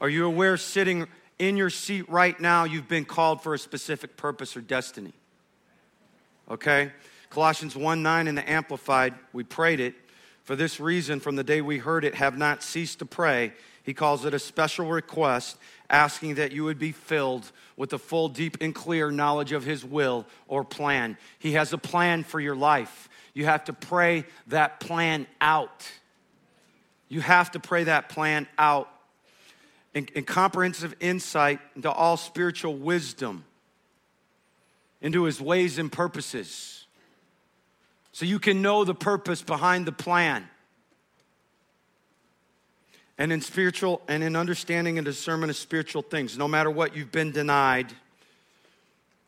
Are you aware sitting in your seat right now, you've been called for a specific purpose or destiny? Okay? Colossians 1 9 in the Amplified, we prayed it. For this reason, from the day we heard it, have not ceased to pray. He calls it a special request, asking that you would be filled with the full, deep, and clear knowledge of His will or plan. He has a plan for your life. You have to pray that plan out. You have to pray that plan out. And, and comprehensive insight into all spiritual wisdom, into His ways and purposes so you can know the purpose behind the plan. And in spiritual and in understanding and discernment of spiritual things, no matter what you've been denied,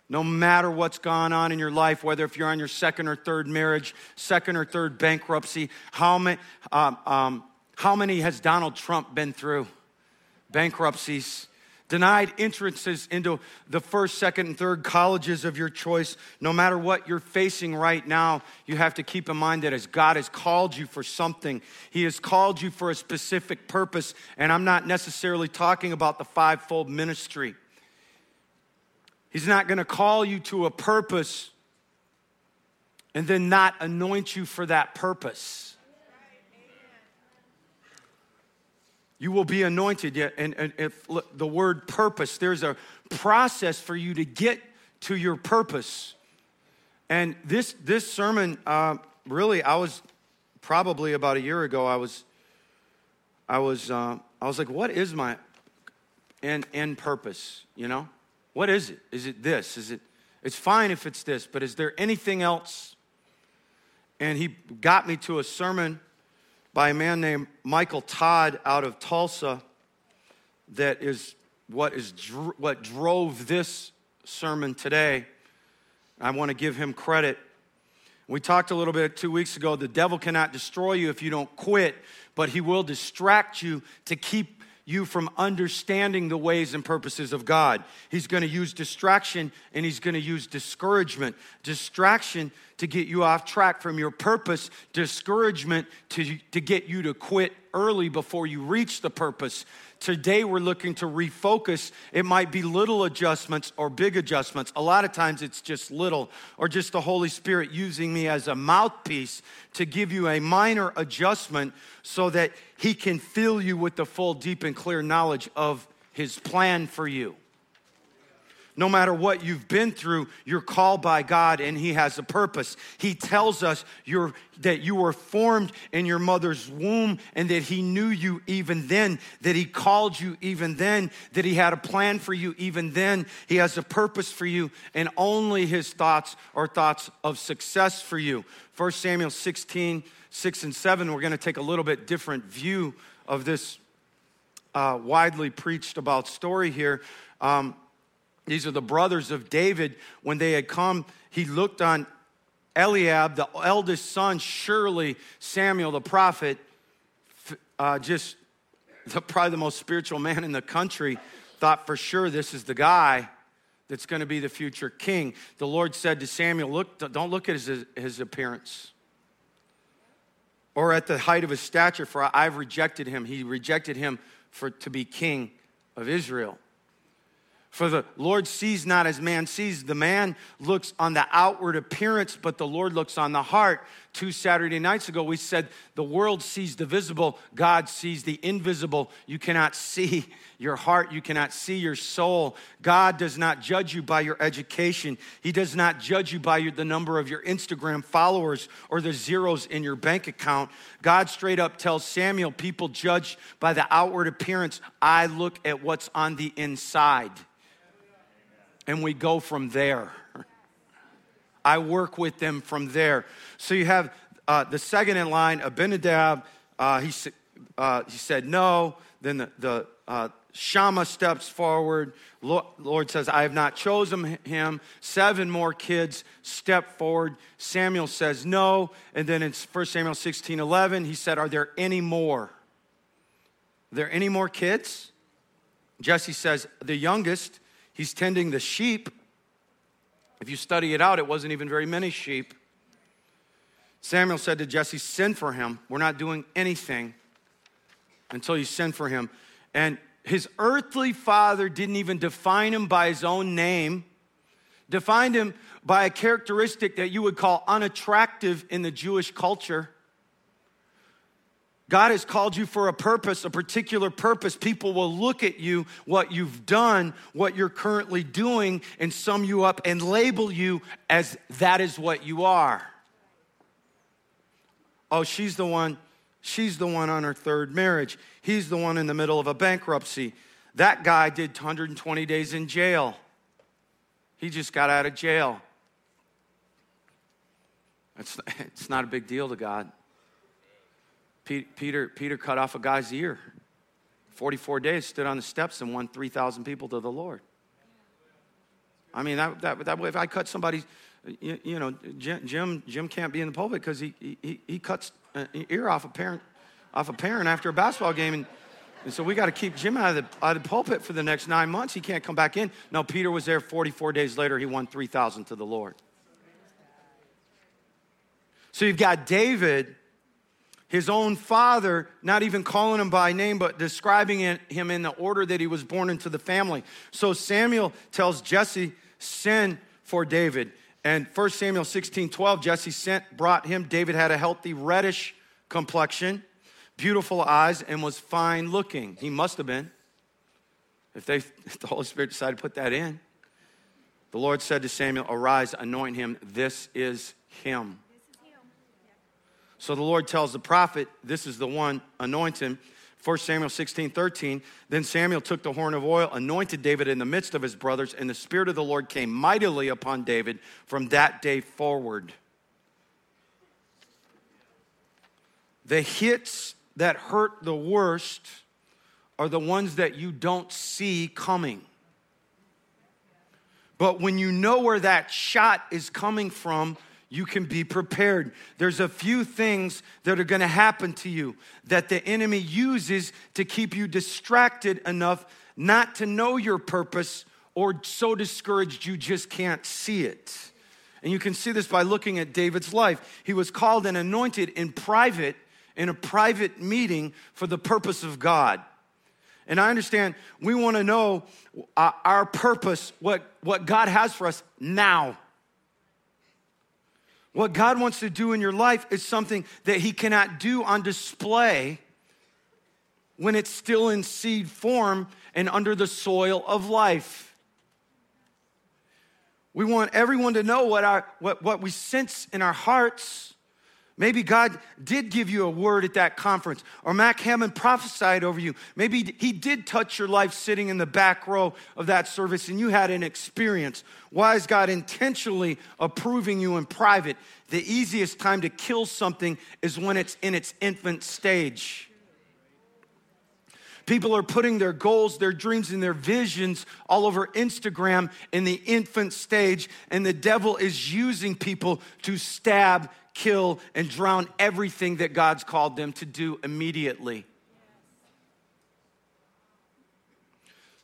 no matter what's gone on in your life, whether if you're on your second or third marriage, second or third bankruptcy, how many, um, um, how many has Donald Trump been through? Bankruptcies denied entrances into the first, second, and third colleges of your choice. No matter what you're facing right now, you have to keep in mind that as God has called you for something, He has called you for a specific purpose. And I'm not necessarily talking about the fivefold ministry. He's not going to call you to a purpose and then not anoint you for that purpose. You will be anointed. And, and if the word purpose, there's a process for you to get to your purpose. And this this sermon, uh, really, I was probably about a year ago. I was, I was, uh, I was like, what is my end end purpose? You know, what is it? Is it this? Is it? It's fine if it's this, but is there anything else? And he got me to a sermon by a man named Michael Todd out of Tulsa that is what is what drove this sermon today. I want to give him credit. We talked a little bit 2 weeks ago the devil cannot destroy you if you don't quit, but he will distract you to keep you from understanding the ways and purposes of God. He's going to use distraction and he's going to use discouragement. Distraction to get you off track from your purpose, discouragement to, to get you to quit early before you reach the purpose. Today, we're looking to refocus. It might be little adjustments or big adjustments. A lot of times, it's just little, or just the Holy Spirit using me as a mouthpiece to give you a minor adjustment so that He can fill you with the full, deep, and clear knowledge of His plan for you. No matter what you've been through, you're called by God and He has a purpose. He tells us that you were formed in your mother's womb and that He knew you even then, that He called you even then, that He had a plan for you even then. He has a purpose for you, and only His thoughts are thoughts of success for you. 1 Samuel 16, 6 and 7, we're going to take a little bit different view of this uh, widely preached about story here. Um, these are the brothers of David. When they had come, he looked on Eliab, the eldest son, surely Samuel the prophet, uh, just the, probably the most spiritual man in the country, thought for sure this is the guy that's going to be the future king. The Lord said to Samuel, Look, don't look at his, his appearance or at the height of his stature, for I've rejected him. He rejected him for to be king of Israel. For the Lord sees not as man sees. The man looks on the outward appearance, but the Lord looks on the heart. Two Saturday nights ago, we said the world sees the visible, God sees the invisible. You cannot see your heart, you cannot see your soul. God does not judge you by your education, He does not judge you by your, the number of your Instagram followers or the zeros in your bank account. God straight up tells Samuel, People judge by the outward appearance. I look at what's on the inside and we go from there. I work with them from there. So you have uh, the second in line, Abinadab. Uh, he, uh, he said no. Then the, the uh, Shammah steps forward. Lord says, I have not chosen him. Seven more kids step forward. Samuel says no. And then in 1 Samuel 16 11, he said, Are there any more? Are there any more kids? Jesse says, The youngest He's tending the sheep. If you study it out, it wasn't even very many sheep. Samuel said to Jesse, Send for him. We're not doing anything until you send for him. And His earthly father didn't even define him by his own name, defined him by a characteristic that you would call unattractive in the Jewish culture. God has called you for a purpose, a particular purpose. People will look at you, what you've done, what you're currently doing, and sum you up and label you as that is what you are. Oh, she's the one, she's the one on her third marriage. He's the one in the middle of a bankruptcy. That guy did 120 days in jail. He just got out of jail. It's, it's not a big deal to God. Peter, Peter cut off a guy's ear. 44 days, stood on the steps and won 3,000 people to the Lord. I mean, that, that, that way, if I cut somebody's, you, you know, Jim, Jim, can't be in the pulpit because he, he, he cuts uh, an ear off a parent, off a parent after a basketball game. And, and so we got to keep Jim out of, the, out of the pulpit for the next nine months. He can't come back in. No, Peter was there 44 days later. He won 3,000 to the Lord. So you've got David his own father, not even calling him by name, but describing him in the order that he was born into the family. So Samuel tells Jesse, send for David. And 1 Samuel 16 12, Jesse sent, brought him. David had a healthy reddish complexion, beautiful eyes, and was fine looking. He must have been, if, they, if the Holy Spirit decided to put that in. The Lord said to Samuel, Arise, anoint him. This is him. So the Lord tells the prophet, This is the one, anoint him. 1 Samuel 16, 13. Then Samuel took the horn of oil, anointed David in the midst of his brothers, and the Spirit of the Lord came mightily upon David from that day forward. The hits that hurt the worst are the ones that you don't see coming. But when you know where that shot is coming from, you can be prepared. There's a few things that are going to happen to you that the enemy uses to keep you distracted enough not to know your purpose or so discouraged you just can't see it. And you can see this by looking at David's life. He was called and anointed in private, in a private meeting for the purpose of God. And I understand we want to know uh, our purpose, what, what God has for us now. What God wants to do in your life is something that He cannot do on display when it's still in seed form and under the soil of life. We want everyone to know what, our, what, what we sense in our hearts Maybe God did give you a word at that conference, or Mac Hammond prophesied over you. Maybe He did touch your life sitting in the back row of that service and you had an experience. Why is God intentionally approving you in private? The easiest time to kill something is when it's in its infant stage. People are putting their goals, their dreams, and their visions all over Instagram in the infant stage, and the devil is using people to stab kill, and drown everything that God's called them to do immediately.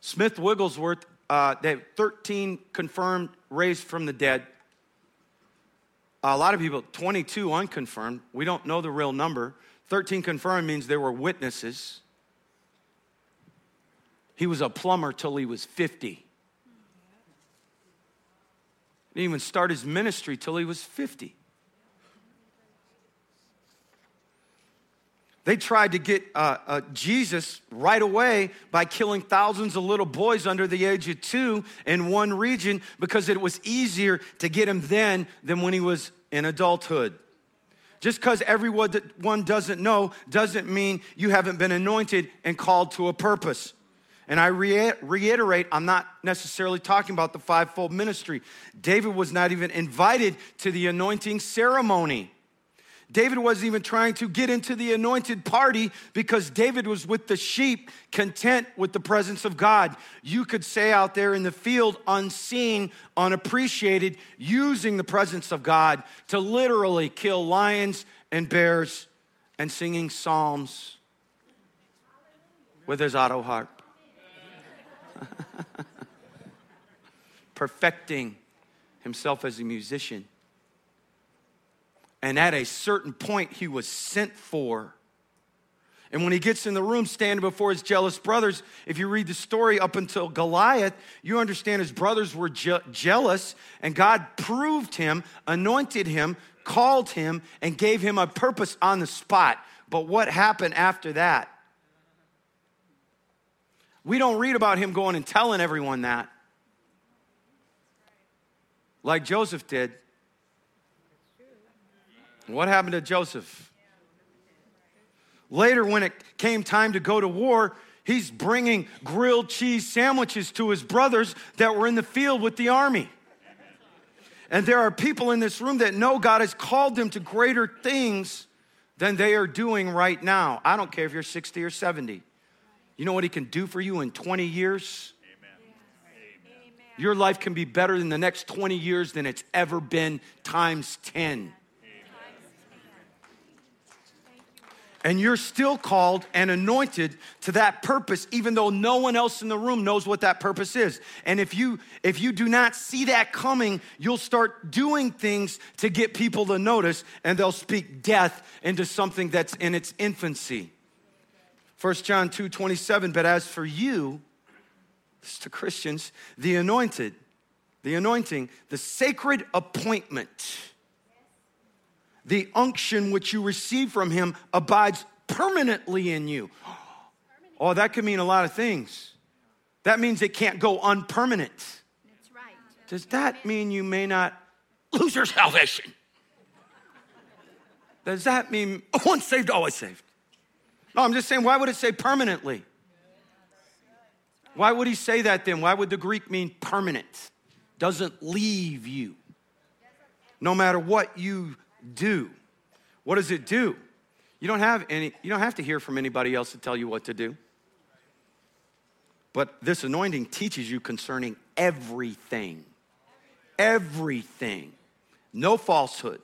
Smith Wigglesworth, uh, they have 13 confirmed raised from the dead. A lot of people, 22 unconfirmed. We don't know the real number. 13 confirmed means there were witnesses. He was a plumber till he was 50. He didn't even start his ministry till he was 50. They tried to get uh, uh, Jesus right away by killing thousands of little boys under the age of two in one region because it was easier to get him then than when he was in adulthood. Just because everyone doesn't know doesn't mean you haven't been anointed and called to a purpose. And I reiterate, I'm not necessarily talking about the fivefold ministry. David was not even invited to the anointing ceremony. David wasn't even trying to get into the anointed party because David was with the sheep, content with the presence of God. You could say out there in the field, unseen, unappreciated, using the presence of God to literally kill lions and bears and singing psalms with his auto harp. Perfecting himself as a musician. And at a certain point, he was sent for. And when he gets in the room standing before his jealous brothers, if you read the story up until Goliath, you understand his brothers were je- jealous, and God proved him, anointed him, called him, and gave him a purpose on the spot. But what happened after that? We don't read about him going and telling everyone that, like Joseph did. What happened to Joseph? Later, when it came time to go to war, he's bringing grilled cheese sandwiches to his brothers that were in the field with the army. And there are people in this room that know God has called them to greater things than they are doing right now. I don't care if you're 60 or 70. You know what He can do for you in 20 years? Amen. Your life can be better in the next 20 years than it's ever been times 10. And you're still called and anointed to that purpose, even though no one else in the room knows what that purpose is. And if you if you do not see that coming, you'll start doing things to get people to notice, and they'll speak death into something that's in its infancy. 1 John 2 27, but as for you, this to Christians, the anointed, the anointing, the sacred appointment, the unction which you receive from him abides permanently in you. Oh, that could mean a lot of things. That means it can't go unpermanent. That's right. Does that mean you may not lose your salvation? Does that mean oh, once saved, always saved? No, I'm just saying, why would it say permanently? Why would he say that then? Why would the Greek mean permanent? Doesn't leave you. No matter what you do. What does it do? You don't have any, you don't have to hear from anybody else to tell you what to do. But this anointing teaches you concerning everything. Everything. No falsehood.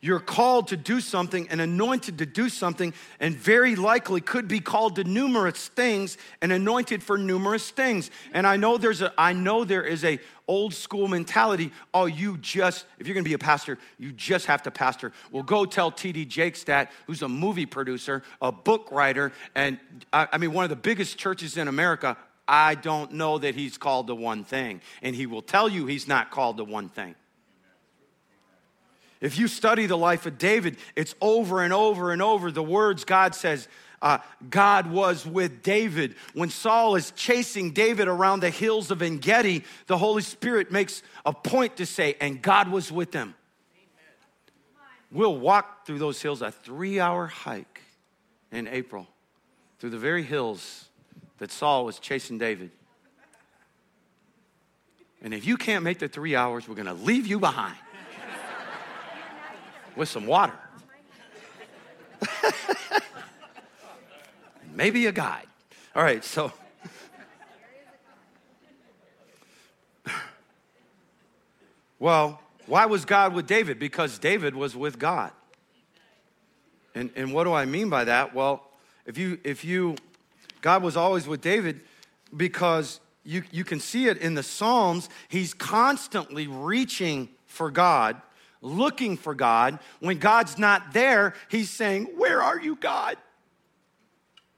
You're called to do something and anointed to do something, and very likely could be called to numerous things and anointed for numerous things. And I know there's a I know there is a old school mentality. Oh, you just, if you're gonna be a pastor, you just have to pastor. Well, go tell TD Jakes that, who's a movie producer, a book writer, and I, I mean one of the biggest churches in America. I don't know that he's called to one thing. And he will tell you he's not called to one thing. If you study the life of David, it's over and over and over the words God says, uh, God was with David. When Saul is chasing David around the hills of Engedi, the Holy Spirit makes a point to say, and God was with them. We'll walk through those hills, a three hour hike in April, through the very hills that Saul was chasing David. And if you can't make the three hours, we're going to leave you behind with some water. Maybe a guide. All right, so. well, why was God with David? Because David was with God. And, and what do I mean by that? Well, if you, if you, God was always with David because you, you can see it in the Psalms. He's constantly reaching for God looking for God. When God's not there, he's saying, Where are you, God?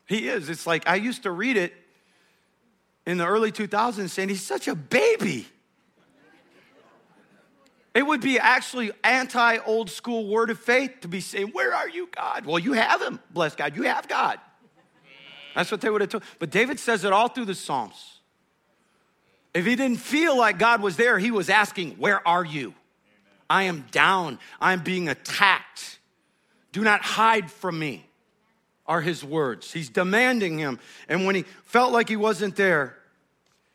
He is. It's like I used to read it in the early 2000s saying, He's such a baby. It would be actually anti old school word of faith to be saying, Where are you, God? Well, you have him, bless God. You have God. That's what they would have told. But David says it all through the Psalms. If he didn't feel like God was there, he was asking, Where are you? I am down. I am being attacked. Do not hide from me, are his words. He's demanding him. And when he felt like he wasn't there,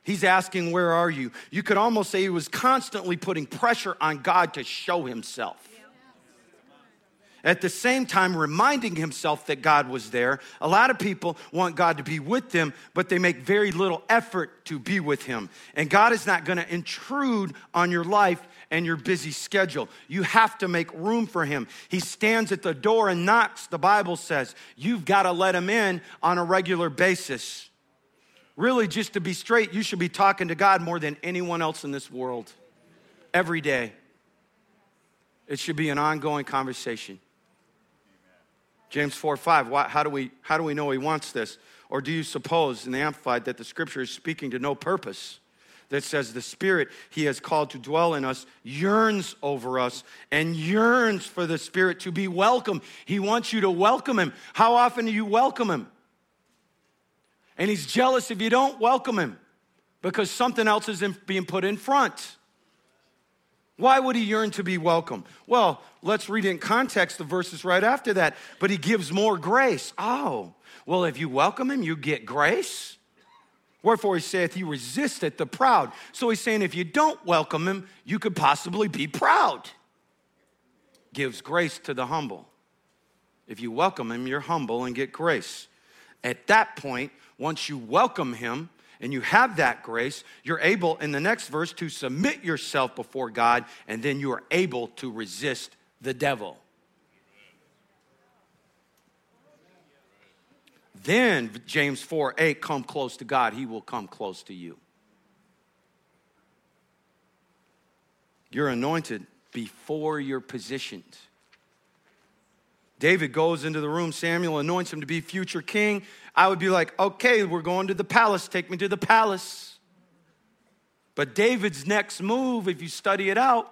he's asking, Where are you? You could almost say he was constantly putting pressure on God to show himself. At the same time, reminding himself that God was there. A lot of people want God to be with them, but they make very little effort to be with him. And God is not gonna intrude on your life and your busy schedule. You have to make room for him. He stands at the door and knocks, the Bible says. You've got to let him in on a regular basis. Really, just to be straight, you should be talking to God more than anyone else in this world every day. It should be an ongoing conversation. James 4 5, why, how, do we, how do we know he wants this? Or do you suppose in the Amplified that the scripture is speaking to no purpose? That says the Spirit he has called to dwell in us yearns over us and yearns for the Spirit to be welcome. He wants you to welcome him. How often do you welcome him? And he's jealous if you don't welcome him because something else is being put in front. Why would he yearn to be welcome? Well, let's read in context the verses right after that. But he gives more grace. Oh, well, if you welcome him, you get grace. Wherefore he saith, He resisteth the proud. So he's saying, if you don't welcome him, you could possibly be proud. Gives grace to the humble. If you welcome him, you're humble and get grace. At that point, once you welcome him, and you have that grace, you're able in the next verse to submit yourself before God, and then you are able to resist the devil. Then, James 4 8, come close to God, he will come close to you. You're anointed before you're positioned. David goes into the room, Samuel anoints him to be future king. I would be like, okay, we're going to the palace, take me to the palace. But David's next move, if you study it out,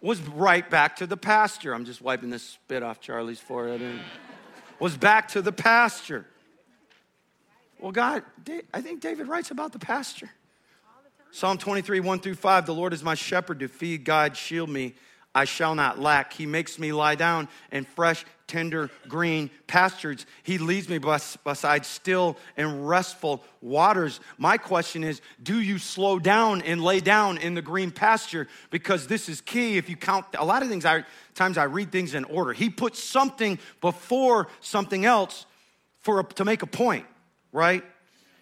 was right back to the pasture. I'm just wiping this spit off Charlie's forehead. Was back to the pasture. Well, God, I think David writes about the pasture. Psalm 23, 1 through 5 The Lord is my shepherd to feed, guide, shield me. I shall not lack. He makes me lie down in fresh, tender, green pastures. He leads me beside still and restful waters. My question is do you slow down and lay down in the green pasture? Because this is key. If you count a lot of things, I, times I read things in order. He puts something before something else for a, to make a point, right?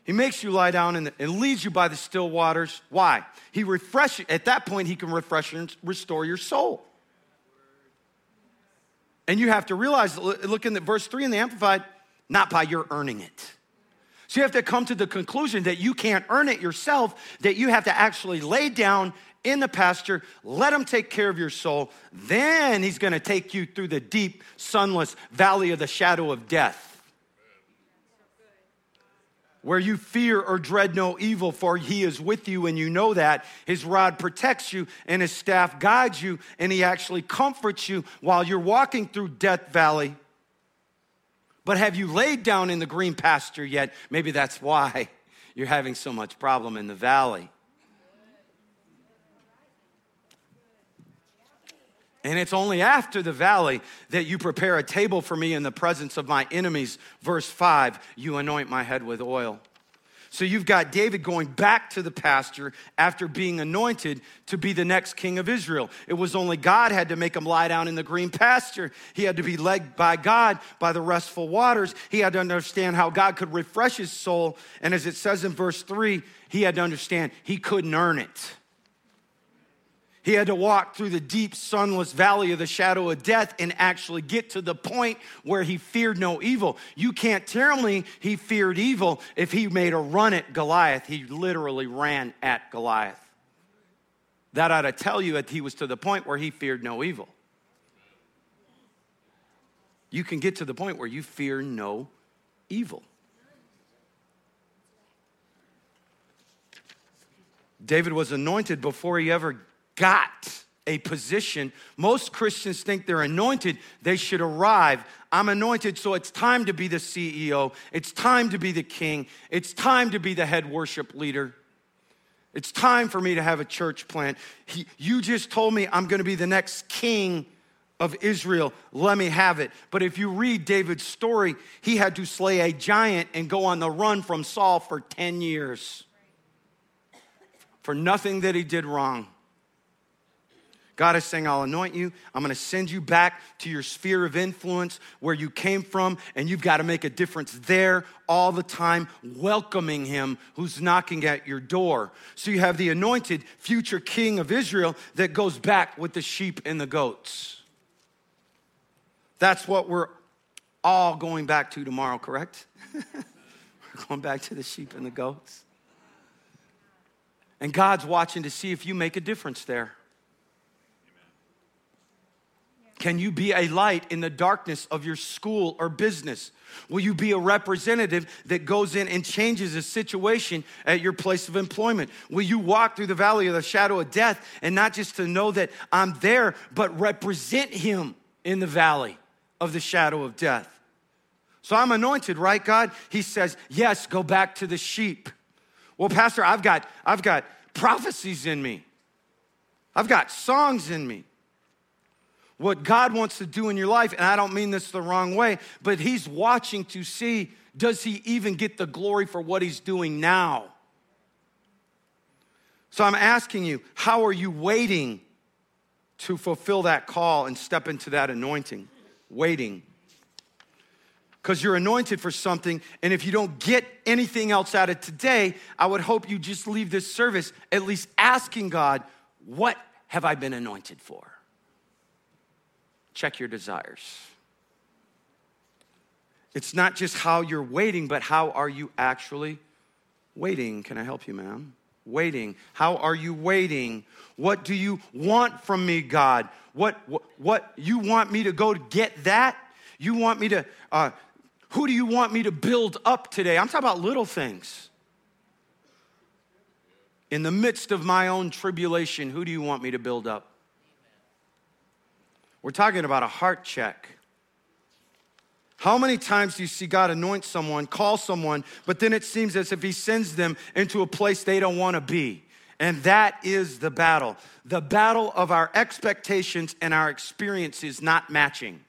He makes you lie down and, and leads you by the still waters. Why? He refreshes, at that point, he can refresh and restore your soul. And you have to realize, look in the verse three in the Amplified, not by your earning it. So you have to come to the conclusion that you can't earn it yourself, that you have to actually lay down in the pasture, let him take care of your soul. Then he's gonna take you through the deep, sunless valley of the shadow of death where you fear or dread no evil, for he is with you, and you know that. His rod protects you, and his staff guides you, and he actually comforts you while you're walking through Death Valley. But have you laid down in the green pasture yet? Maybe that's why you're having so much problem in the valley. And it's only after the valley that you prepare a table for me in the presence of my enemies. Verse 5 you anoint my head with oil. So you've got David going back to the pasture after being anointed to be the next king of Israel. It was only God had to make him lie down in the green pasture. He had to be led by God by the restful waters. He had to understand how God could refresh his soul. And as it says in verse 3, he had to understand he couldn't earn it. He had to walk through the deep, sunless valley of the shadow of death and actually get to the point where he feared no evil. You can't tell me he feared evil if he made a run at Goliath. He literally ran at Goliath. That ought to tell you that he was to the point where he feared no evil. You can get to the point where you fear no evil. David was anointed before he ever got a position. Most Christians think they're anointed, they should arrive. I'm anointed, so it's time to be the CEO. It's time to be the king. It's time to be the head worship leader. It's time for me to have a church plant. He, you just told me I'm going to be the next king of Israel. Let me have it. But if you read David's story, he had to slay a giant and go on the run from Saul for 10 years for nothing that he did wrong. God is saying, I'll anoint you. I'm going to send you back to your sphere of influence where you came from, and you've got to make a difference there all the time, welcoming him who's knocking at your door. So you have the anointed future king of Israel that goes back with the sheep and the goats. That's what we're all going back to tomorrow, correct? we're going back to the sheep and the goats. And God's watching to see if you make a difference there. Can you be a light in the darkness of your school or business? Will you be a representative that goes in and changes a situation at your place of employment? Will you walk through the valley of the shadow of death and not just to know that I'm there, but represent Him in the valley of the shadow of death? So I'm anointed, right, God? He says, Yes, go back to the sheep. Well, Pastor, I've got, I've got prophecies in me, I've got songs in me what God wants to do in your life, and I don't mean this the wrong way, but He's watching to see does He even get the glory for what He's doing now? So I'm asking you, how are you waiting to fulfill that call and step into that anointing? Waiting. Because you're anointed for something, and if you don't get anything else out of today, I would hope you just leave this service at least asking God, What have I been anointed for? Check your desires. It's not just how you're waiting, but how are you actually waiting? Can I help you, ma'am? Waiting. How are you waiting? What do you want from me, God? What, what, what you want me to go to get that? You want me to, uh, who do you want me to build up today? I'm talking about little things. In the midst of my own tribulation, who do you want me to build up? We're talking about a heart check. How many times do you see God anoint someone, call someone, but then it seems as if He sends them into a place they don't want to be? And that is the battle. The battle of our expectations and our experiences not matching.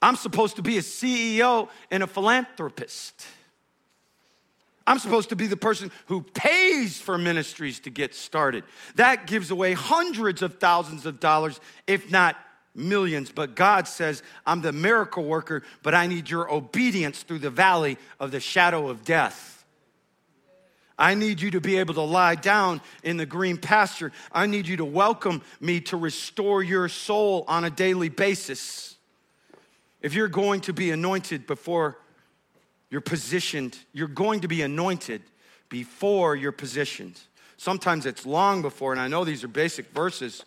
I'm supposed to be a CEO and a philanthropist. I'm supposed to be the person who pays for ministries to get started. That gives away hundreds of thousands of dollars, if not millions. But God says, I'm the miracle worker, but I need your obedience through the valley of the shadow of death. I need you to be able to lie down in the green pasture. I need you to welcome me to restore your soul on a daily basis. If you're going to be anointed before you're positioned, you're going to be anointed before you're positioned. Sometimes it's long before, and I know these are basic verses.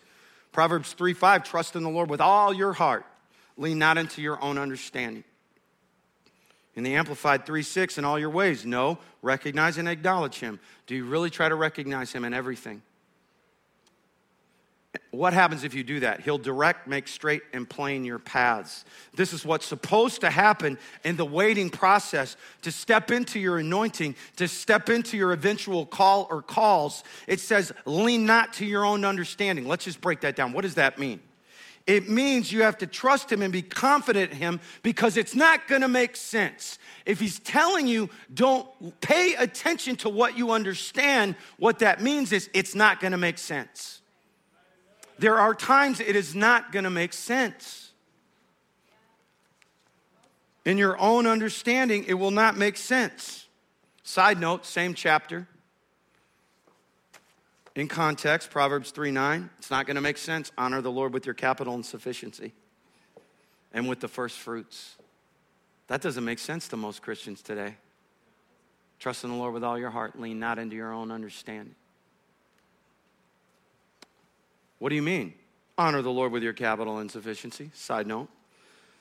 Proverbs 3 5, trust in the Lord with all your heart, lean not into your own understanding. In the Amplified 3 6, in all your ways, know, recognize, and acknowledge Him. Do you really try to recognize Him in everything? What happens if you do that? He'll direct, make straight, and plain your paths. This is what's supposed to happen in the waiting process to step into your anointing, to step into your eventual call or calls. It says, lean not to your own understanding. Let's just break that down. What does that mean? It means you have to trust him and be confident in him because it's not gonna make sense. If he's telling you, don't pay attention to what you understand, what that means is it's not gonna make sense there are times it is not going to make sense. In your own understanding, it will not make sense. Side note, same chapter. In context, Proverbs 3 9, it's not going to make sense. Honor the Lord with your capital and sufficiency and with the first fruits. That doesn't make sense to most Christians today. Trust in the Lord with all your heart, lean not into your own understanding. What do you mean? Honor the Lord with your capital and sufficiency. Side note.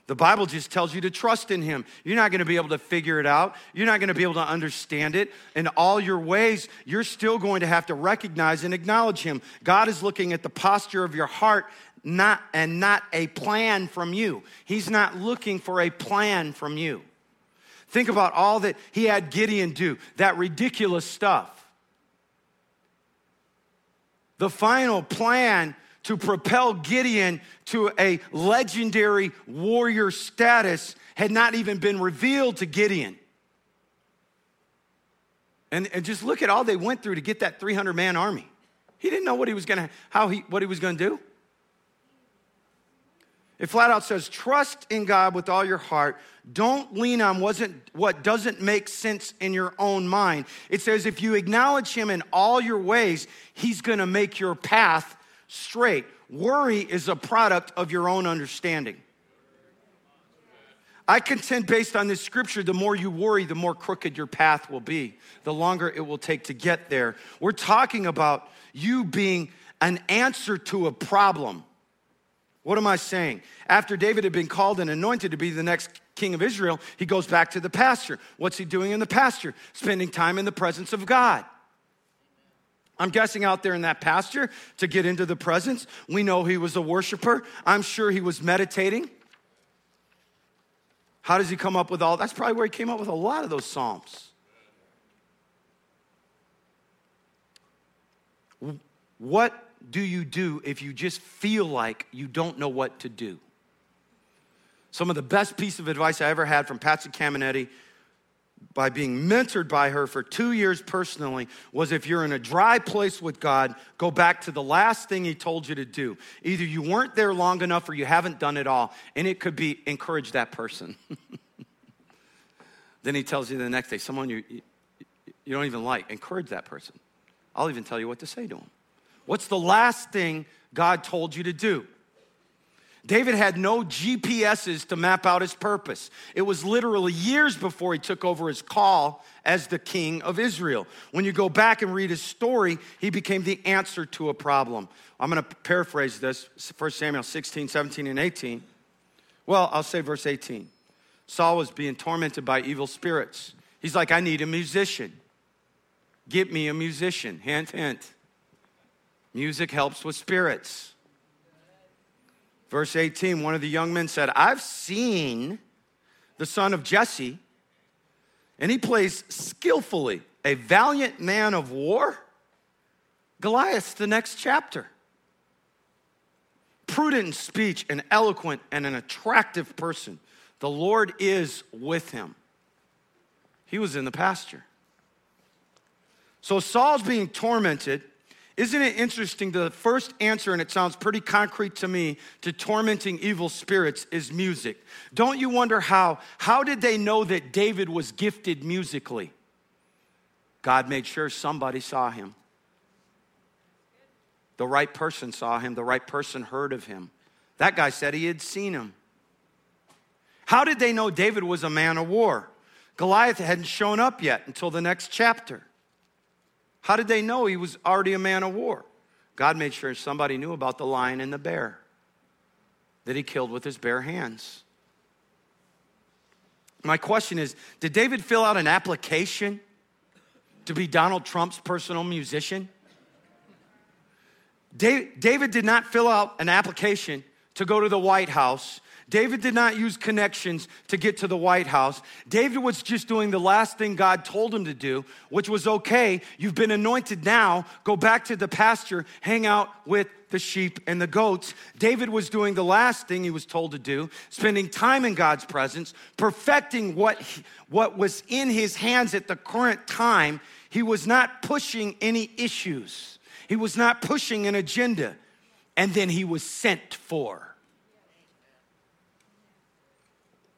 The Bible just tells you to trust in Him. You're not going to be able to figure it out. You're not going to be able to understand it. In all your ways, you're still going to have to recognize and acknowledge Him. God is looking at the posture of your heart not, and not a plan from you. He's not looking for a plan from you. Think about all that He had Gideon do, that ridiculous stuff. The final plan to propel Gideon to a legendary warrior status had not even been revealed to Gideon. And, and just look at all they went through to get that 300 man army. He didn't know what he was gonna, how he, what he was gonna do. It flat out says, trust in God with all your heart. Don't lean on what doesn't make sense in your own mind. It says, if you acknowledge Him in all your ways, He's gonna make your path straight. Worry is a product of your own understanding. I contend based on this scripture, the more you worry, the more crooked your path will be, the longer it will take to get there. We're talking about you being an answer to a problem What am I saying? After David had been called and anointed to be the next king of Israel, he goes back to the pasture. What's he doing in the pasture? Spending time in the presence of God. I'm guessing out there in that pasture to get into the presence. We know he was a worshiper. I'm sure he was meditating. How does he come up with all? That's probably where he came up with a lot of those psalms. What do you do if you just feel like you don't know what to do? Some of the best piece of advice I ever had from Patsy Cameneti by being mentored by her for two years personally was if you're in a dry place with God, go back to the last thing He told you to do. Either you weren't there long enough or you haven't done it all. And it could be encourage that person. then He tells you the next day, someone you, you don't even like, encourage that person. I'll even tell you what to say to him. What's the last thing God told you to do? David had no GPSs to map out his purpose. It was literally years before he took over his call as the king of Israel. When you go back and read his story, he became the answer to a problem. I'm going to paraphrase this 1 Samuel 16, 17, and 18. Well, I'll say verse 18. Saul was being tormented by evil spirits. He's like, I need a musician. Get me a musician. Hint, hint. Music helps with spirits. Verse 18, one of the young men said, I've seen the son of Jesse, and he plays skillfully, a valiant man of war. Goliath, the next chapter. Prudent in speech and eloquent and an attractive person. The Lord is with him. He was in the pasture. So Saul's being tormented isn't it interesting? The first answer, and it sounds pretty concrete to me, to tormenting evil spirits is music. Don't you wonder how? How did they know that David was gifted musically? God made sure somebody saw him. The right person saw him, the right person heard of him. That guy said he had seen him. How did they know David was a man of war? Goliath hadn't shown up yet until the next chapter. How did they know he was already a man of war? God made sure somebody knew about the lion and the bear that he killed with his bare hands. My question is Did David fill out an application to be Donald Trump's personal musician? David did not fill out an application to go to the White House David did not use connections to get to the White House. David was just doing the last thing God told him to do, which was okay, you've been anointed now, go back to the pasture, hang out with the sheep and the goats. David was doing the last thing he was told to do, spending time in God's presence, perfecting what, he, what was in his hands at the current time. He was not pushing any issues, he was not pushing an agenda. And then he was sent for.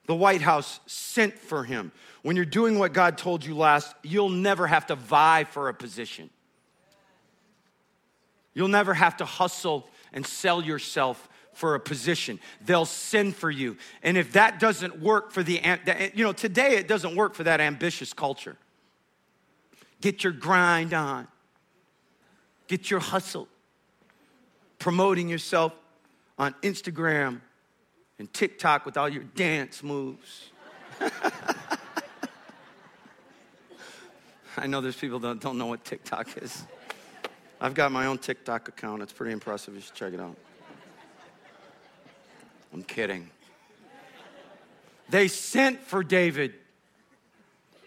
The White House sent for him. When you're doing what God told you last, you'll never have to vie for a position. You'll never have to hustle and sell yourself for a position. They'll send for you. And if that doesn't work for the, you know, today it doesn't work for that ambitious culture. Get your grind on, get your hustle, promoting yourself on Instagram and TikTok with all your dance moves. I know there's people that don't know what TikTok is. I've got my own TikTok account. It's pretty impressive. You should check it out. I'm kidding. They sent for David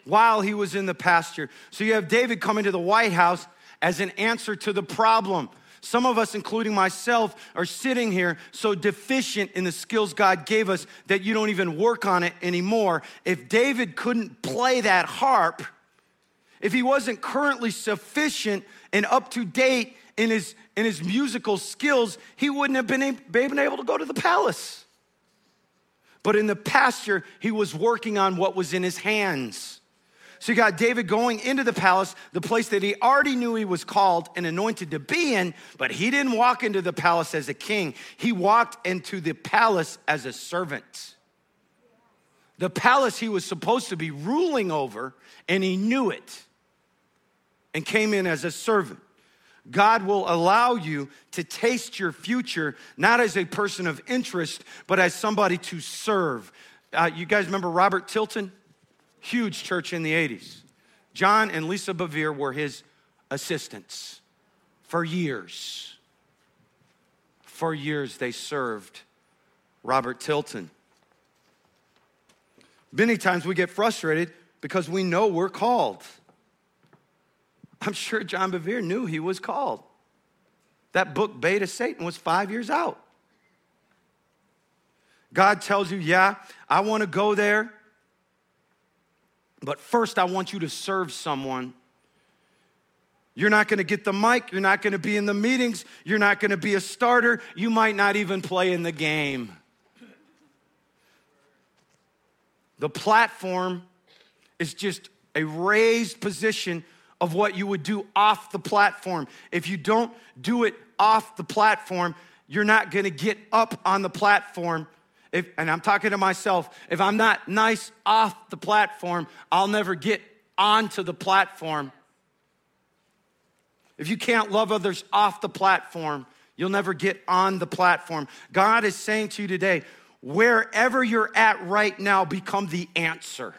while he was in the pasture. So you have David coming to the White House as an answer to the problem. Some of us, including myself, are sitting here so deficient in the skills God gave us that you don't even work on it anymore. If David couldn't play that harp, if he wasn't currently sufficient and up to date in his, in his musical skills, he wouldn't have been, been able to go to the palace. But in the pasture, he was working on what was in his hands. So you got David going into the palace, the place that he already knew he was called and anointed to be in, but he didn't walk into the palace as a king. He walked into the palace as a servant. The palace he was supposed to be ruling over, and he knew it and came in as a servant. God will allow you to taste your future, not as a person of interest, but as somebody to serve. Uh, you guys remember Robert Tilton? Huge church in the 80s. John and Lisa Bevere were his assistants for years. For years, they served Robert Tilton. Many times we get frustrated because we know we're called. I'm sure John Bevere knew he was called. That book, of Satan, was five years out. God tells you, yeah, I want to go there, but first I want you to serve someone. You're not going to get the mic. You're not going to be in the meetings. You're not going to be a starter. You might not even play in the game. The platform is just a raised position of what you would do off the platform. If you don't do it off the platform, you're not gonna get up on the platform. If, and I'm talking to myself, if I'm not nice off the platform, I'll never get onto the platform. If you can't love others off the platform, you'll never get on the platform. God is saying to you today, wherever you're at right now, become the answer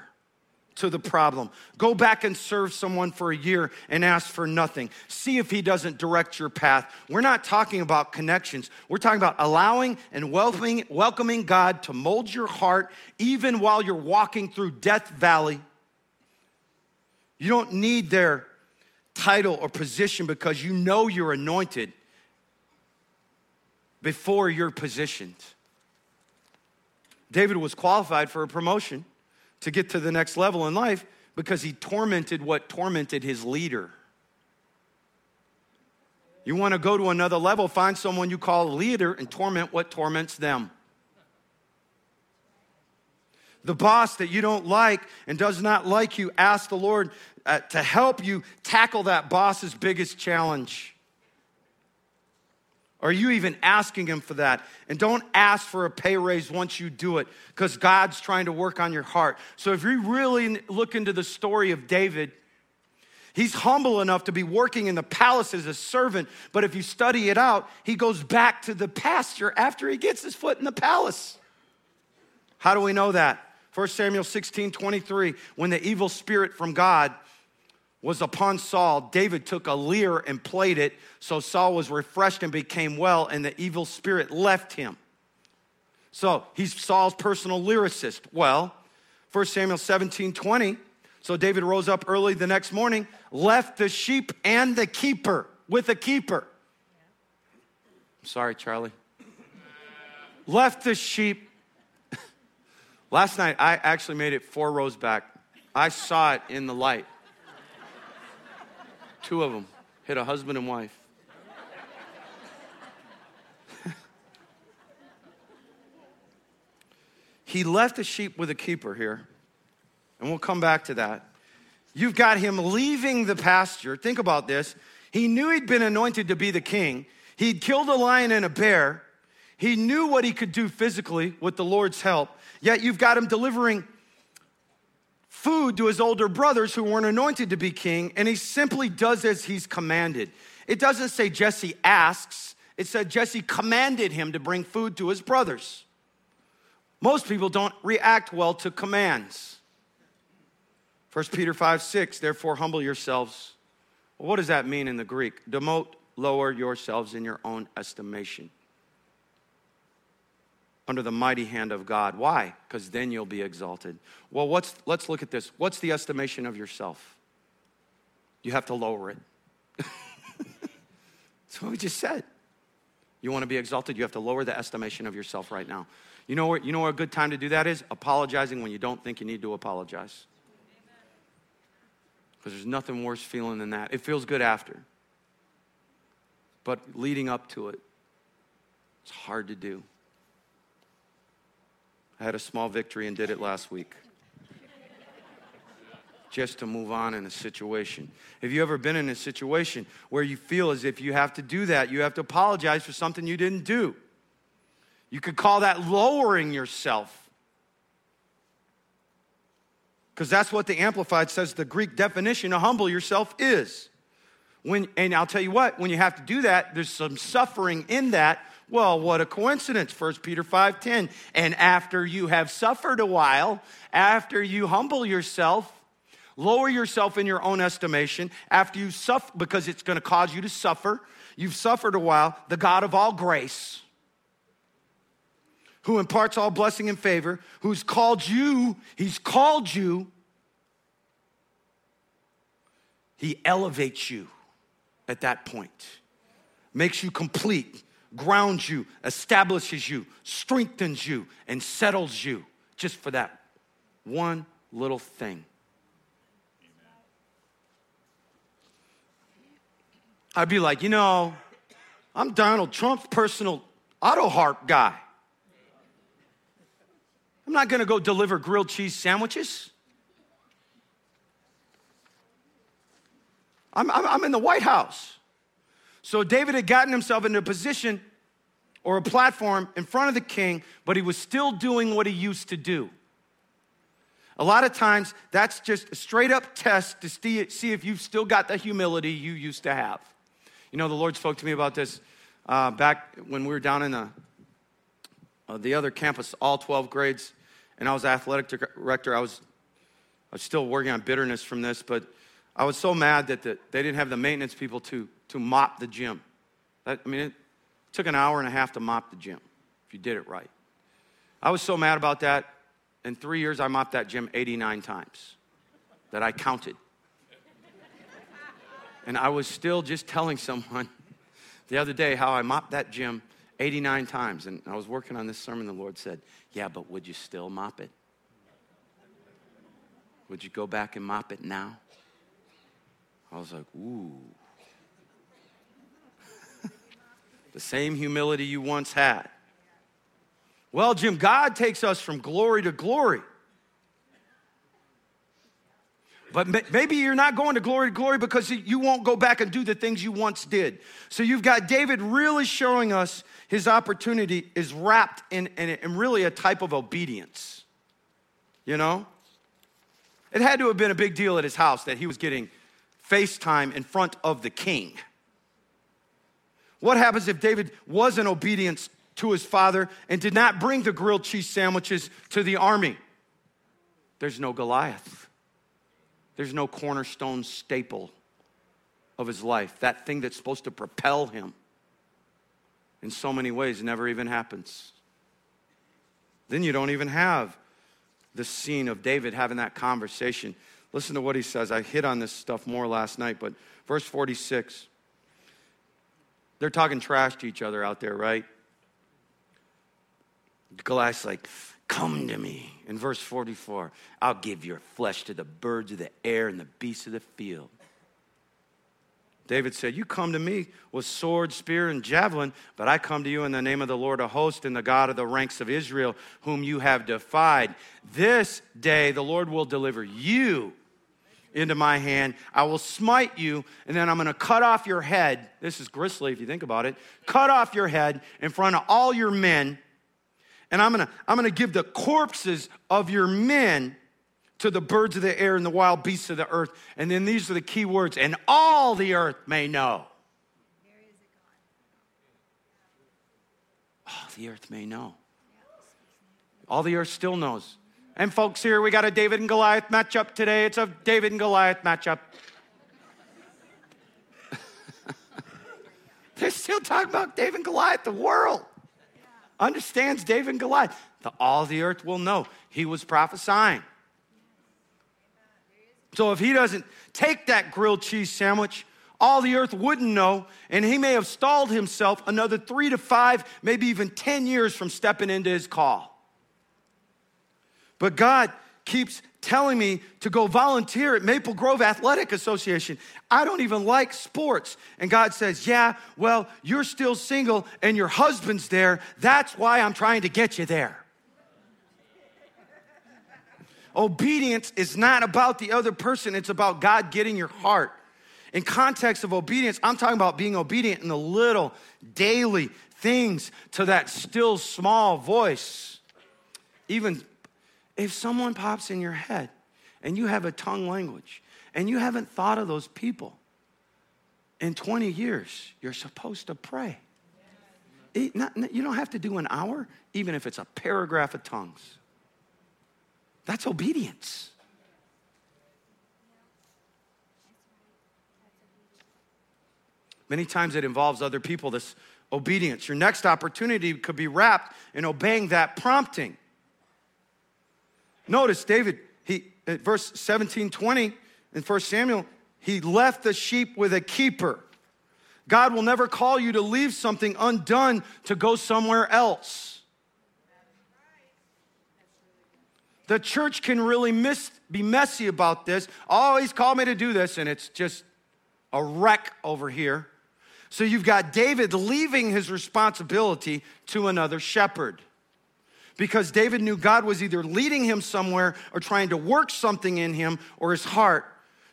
to the problem. Go back and serve someone for a year and ask for nothing. See if he doesn't direct your path. We're not talking about connections. We're talking about allowing and welcoming, welcoming God to mold your heart even while you're walking through Death Valley. You don't need their title or position because you know you're anointed before you're positioned. David was qualified for a promotion to get to the next level in life because he tormented what tormented his leader. You want to go to another level, find someone you call a leader and torment what torments them. The boss that you don't like and does not like you, ask the Lord uh, to help you tackle that boss's biggest challenge. Are you even asking Him for that? And don't ask for a pay raise once you do it, because God's trying to work on your heart. So if you really look into the story of David, he's humble enough to be working in the palace as a servant, but if you study it out, he goes back to the pasture after he gets his foot in the palace. How do we know that? 1 Samuel 16 23, when the evil spirit from God was upon Saul, David took a lyre and played it, so Saul was refreshed and became well, and the evil spirit left him. So he's Saul's personal lyricist. Well, 1 Samuel 17 20. So David rose up early the next morning, left the sheep and the keeper with a keeper. I'm sorry, Charlie. left the sheep. Last night, I actually made it four rows back. I saw it in the light. Two of them hit a husband and wife. he left the sheep with a keeper here, and we'll come back to that. You've got him leaving the pasture. Think about this. He knew he'd been anointed to be the king. He'd killed a lion and a bear. He knew what he could do physically with the Lord's help. Yet you've got him delivering food to his older brothers who weren't anointed to be king, and he simply does as he's commanded. It doesn't say Jesse asks, it said Jesse commanded him to bring food to his brothers. Most people don't react well to commands. 1 Peter 5 6, therefore humble yourselves. Well, what does that mean in the Greek? Demote, lower yourselves in your own estimation under the mighty hand of God. Why? Because then you'll be exalted. Well, what's, let's look at this. What's the estimation of yourself? You have to lower it. That's what we just said. You want to be exalted, you have to lower the estimation of yourself right now. You know, where, you know where a good time to do that is? Apologizing when you don't think you need to apologize. Because there's nothing worse feeling than that. It feels good after. But leading up to it, it's hard to do. I had a small victory and did it last week. Just to move on in a situation. Have you ever been in a situation where you feel as if you have to do that? You have to apologize for something you didn't do. You could call that lowering yourself. Because that's what the Amplified says the Greek definition of humble yourself is. when, and I'll tell you what, when you have to do that, there's some suffering in that. Well, what a coincidence. 1 Peter 5:10. And after you have suffered a while, after you humble yourself, lower yourself in your own estimation, after you suffer, because it's going to cause you to suffer, you've suffered a while, the God of all grace, who imparts all blessing and favor, who's called you, he's called you, he elevates you at that point, makes you complete, grounds you, establishes you, strengthens you, and settles you just for that one little thing. I'd be like, you know, I'm Donald Trump's personal auto harp guy. I'm not gonna go deliver grilled cheese sandwiches. I'm, I'm, I'm in the White House. So David had gotten himself into a position or a platform in front of the king, but he was still doing what he used to do. A lot of times, that's just a straight up test to see if you've still got the humility you used to have. You know, the Lord spoke to me about this uh, back when we were down in the, uh, the other campus, all 12 grades, and I was athletic director. I was, I was still working on bitterness from this, but I was so mad that the, they didn't have the maintenance people to, to mop the gym. That, I mean, it took an hour and a half to mop the gym if you did it right. I was so mad about that. In three years, I mopped that gym 89 times that I counted. And I was still just telling someone the other day how I mopped that gym 89 times. And I was working on this sermon. The Lord said, Yeah, but would you still mop it? Would you go back and mop it now? I was like, ooh. the same humility you once had. Well, Jim, God takes us from glory to glory. But maybe you're not going to glory to glory because you won't go back and do the things you once did. So you've got David really showing us his opportunity is wrapped in, in, in really a type of obedience. You know? It had to have been a big deal at his house that he was getting FaceTime in front of the king. What happens if David was in obedience to his father and did not bring the grilled cheese sandwiches to the army? There's no Goliath. There's no cornerstone staple of his life. That thing that's supposed to propel him in so many ways never even happens. Then you don't even have the scene of David having that conversation Listen to what he says. I hit on this stuff more last night, but verse 46. They're talking trash to each other out there, right? Goliath's like, Come to me. In verse 44, I'll give your flesh to the birds of the air and the beasts of the field. David said, You come to me with sword, spear, and javelin, but I come to you in the name of the Lord of hosts and the God of the ranks of Israel, whom you have defied. This day the Lord will deliver you into my hand. I will smite you, and then I'm going to cut off your head. This is grisly if you think about it. Cut off your head in front of all your men, and I'm going to I'm going to give the corpses of your men to the birds of the air and the wild beasts of the earth. And then these are the key words, and all the earth may know. All the earth may know. All the earth still knows. And folks, here we got a David and Goliath matchup today. It's a David and Goliath matchup. They're still talking about David and Goliath. The world understands David and Goliath. The, all the earth will know he was prophesying. So if he doesn't take that grilled cheese sandwich, all the earth wouldn't know, and he may have stalled himself another three to five, maybe even 10 years from stepping into his call. But God keeps telling me to go volunteer at Maple Grove Athletic Association. I don't even like sports. And God says, Yeah, well, you're still single and your husband's there. That's why I'm trying to get you there. Obedience is not about the other person, it's about God getting your heart. In context of obedience, I'm talking about being obedient in the little daily things to that still small voice. Even if someone pops in your head and you have a tongue language and you haven't thought of those people, in 20 years, you're supposed to pray. It, not, you don't have to do an hour, even if it's a paragraph of tongues. That's obedience. Many times it involves other people, this obedience. Your next opportunity could be wrapped in obeying that prompting. Notice David, he at verse 17, 20 in 1 Samuel, he left the sheep with a keeper. God will never call you to leave something undone to go somewhere else. The church can really miss, be messy about this. Always he's called me to do this, and it's just a wreck over here. So you've got David leaving his responsibility to another shepherd. Because David knew God was either leading him somewhere or trying to work something in him or his heart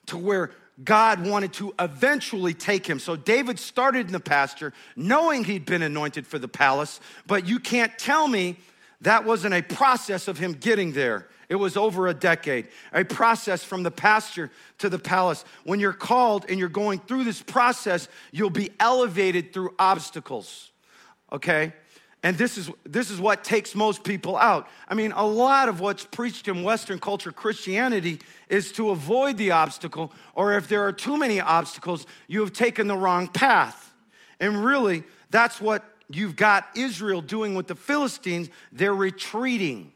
to where God wanted to eventually take him. So David started in the pasture knowing he'd been anointed for the palace, but you can't tell me that wasn't a process of him getting there. It was over a decade, a process from the pasture to the palace. When you're called and you're going through this process, you'll be elevated through obstacles, okay? And this is, this is what takes most people out. I mean, a lot of what's preached in Western culture Christianity is to avoid the obstacle, or if there are too many obstacles, you have taken the wrong path. And really, that's what you've got Israel doing with the Philistines. They're retreating.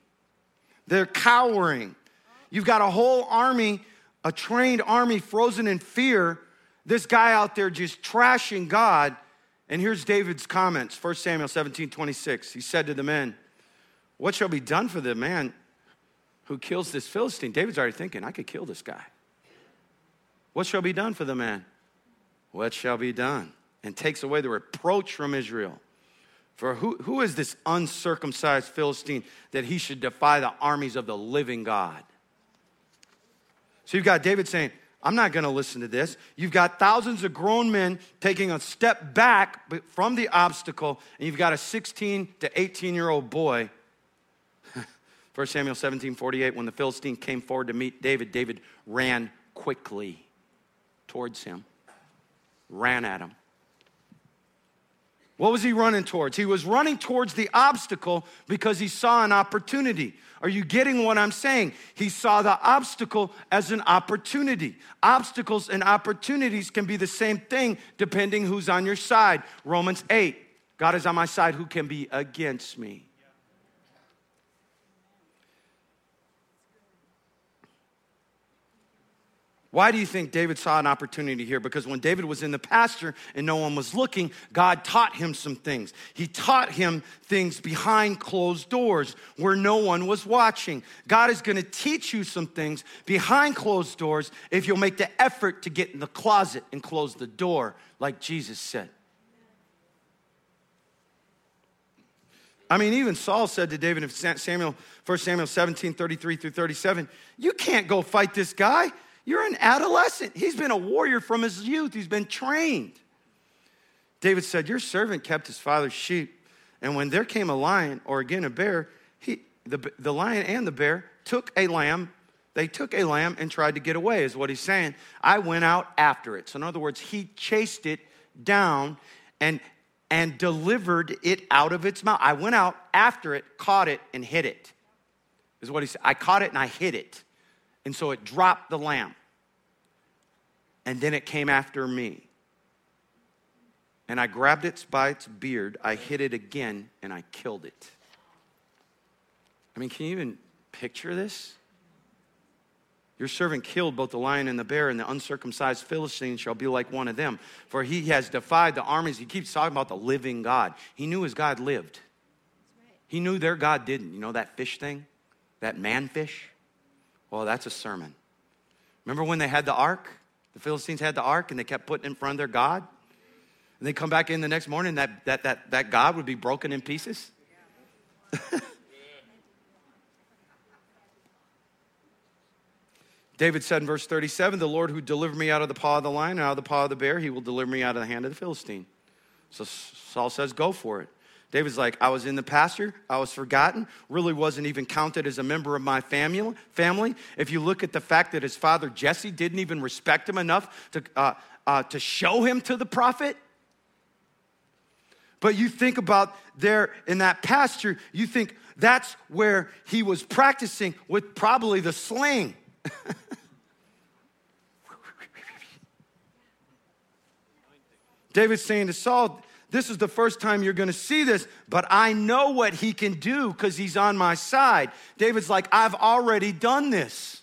They're cowering. You've got a whole army, a trained army frozen in fear. This guy out there just trashing God. And here's David's comments 1 Samuel 17 26. He said to the men, What shall be done for the man who kills this Philistine? David's already thinking, I could kill this guy. What shall be done for the man? What shall be done? And takes away the reproach from Israel. For who, who is this uncircumcised Philistine that he should defy the armies of the living God? So you've got David saying, I'm not going to listen to this. You've got thousands of grown men taking a step back from the obstacle, and you've got a 16 to 18 year old boy. 1 Samuel 17 48, when the Philistine came forward to meet David, David ran quickly towards him, ran at him. What was he running towards? He was running towards the obstacle because he saw an opportunity. Are you getting what I'm saying? He saw the obstacle as an opportunity. Obstacles and opportunities can be the same thing depending who's on your side. Romans 8 God is on my side, who can be against me? Why do you think David saw an opportunity here? Because when David was in the pasture and no one was looking, God taught him some things. He taught him things behind closed doors where no one was watching. God is going to teach you some things behind closed doors if you'll make the effort to get in the closet and close the door, like Jesus said. I mean, even Saul said to David in Samuel, 1 Samuel 17, 33 through 37, You can't go fight this guy. You're an adolescent. He's been a warrior from his youth, he's been trained. David said, Your servant kept his father's sheep. And when there came a lion or again a bear, he, the, the lion and the bear took a lamb. They took a lamb and tried to get away, is what he's saying. I went out after it. So, in other words, he chased it down and, and delivered it out of its mouth. I went out after it, caught it, and hit it, is what he said. I caught it and I hit it. And so it dropped the lamb. And then it came after me. And I grabbed it by its beard, I hit it again, and I killed it. I mean, can you even picture this? Your servant killed both the lion and the bear, and the uncircumcised Philistine shall be like one of them. For he has defied the armies. He keeps talking about the living God. He knew his God lived. He knew their God didn't. You know that fish thing? That man fish? Well, that's a sermon. Remember when they had the ark? The Philistines had the ark and they kept putting it in front of their God? And they come back in the next morning, that, that, that, that God would be broken in pieces? David said in verse 37 The Lord who delivered me out of the paw of the lion and out of the paw of the bear, he will deliver me out of the hand of the Philistine. So Saul says, Go for it. David's like, I was in the pasture, I was forgotten, really wasn't even counted as a member of my family. Family. If you look at the fact that his father Jesse didn't even respect him enough to, uh, uh, to show him to the prophet. But you think about there in that pasture, you think that's where he was practicing with probably the sling. David's saying to Saul, This is the first time you're gonna see this, but I know what he can do because he's on my side. David's like, I've already done this.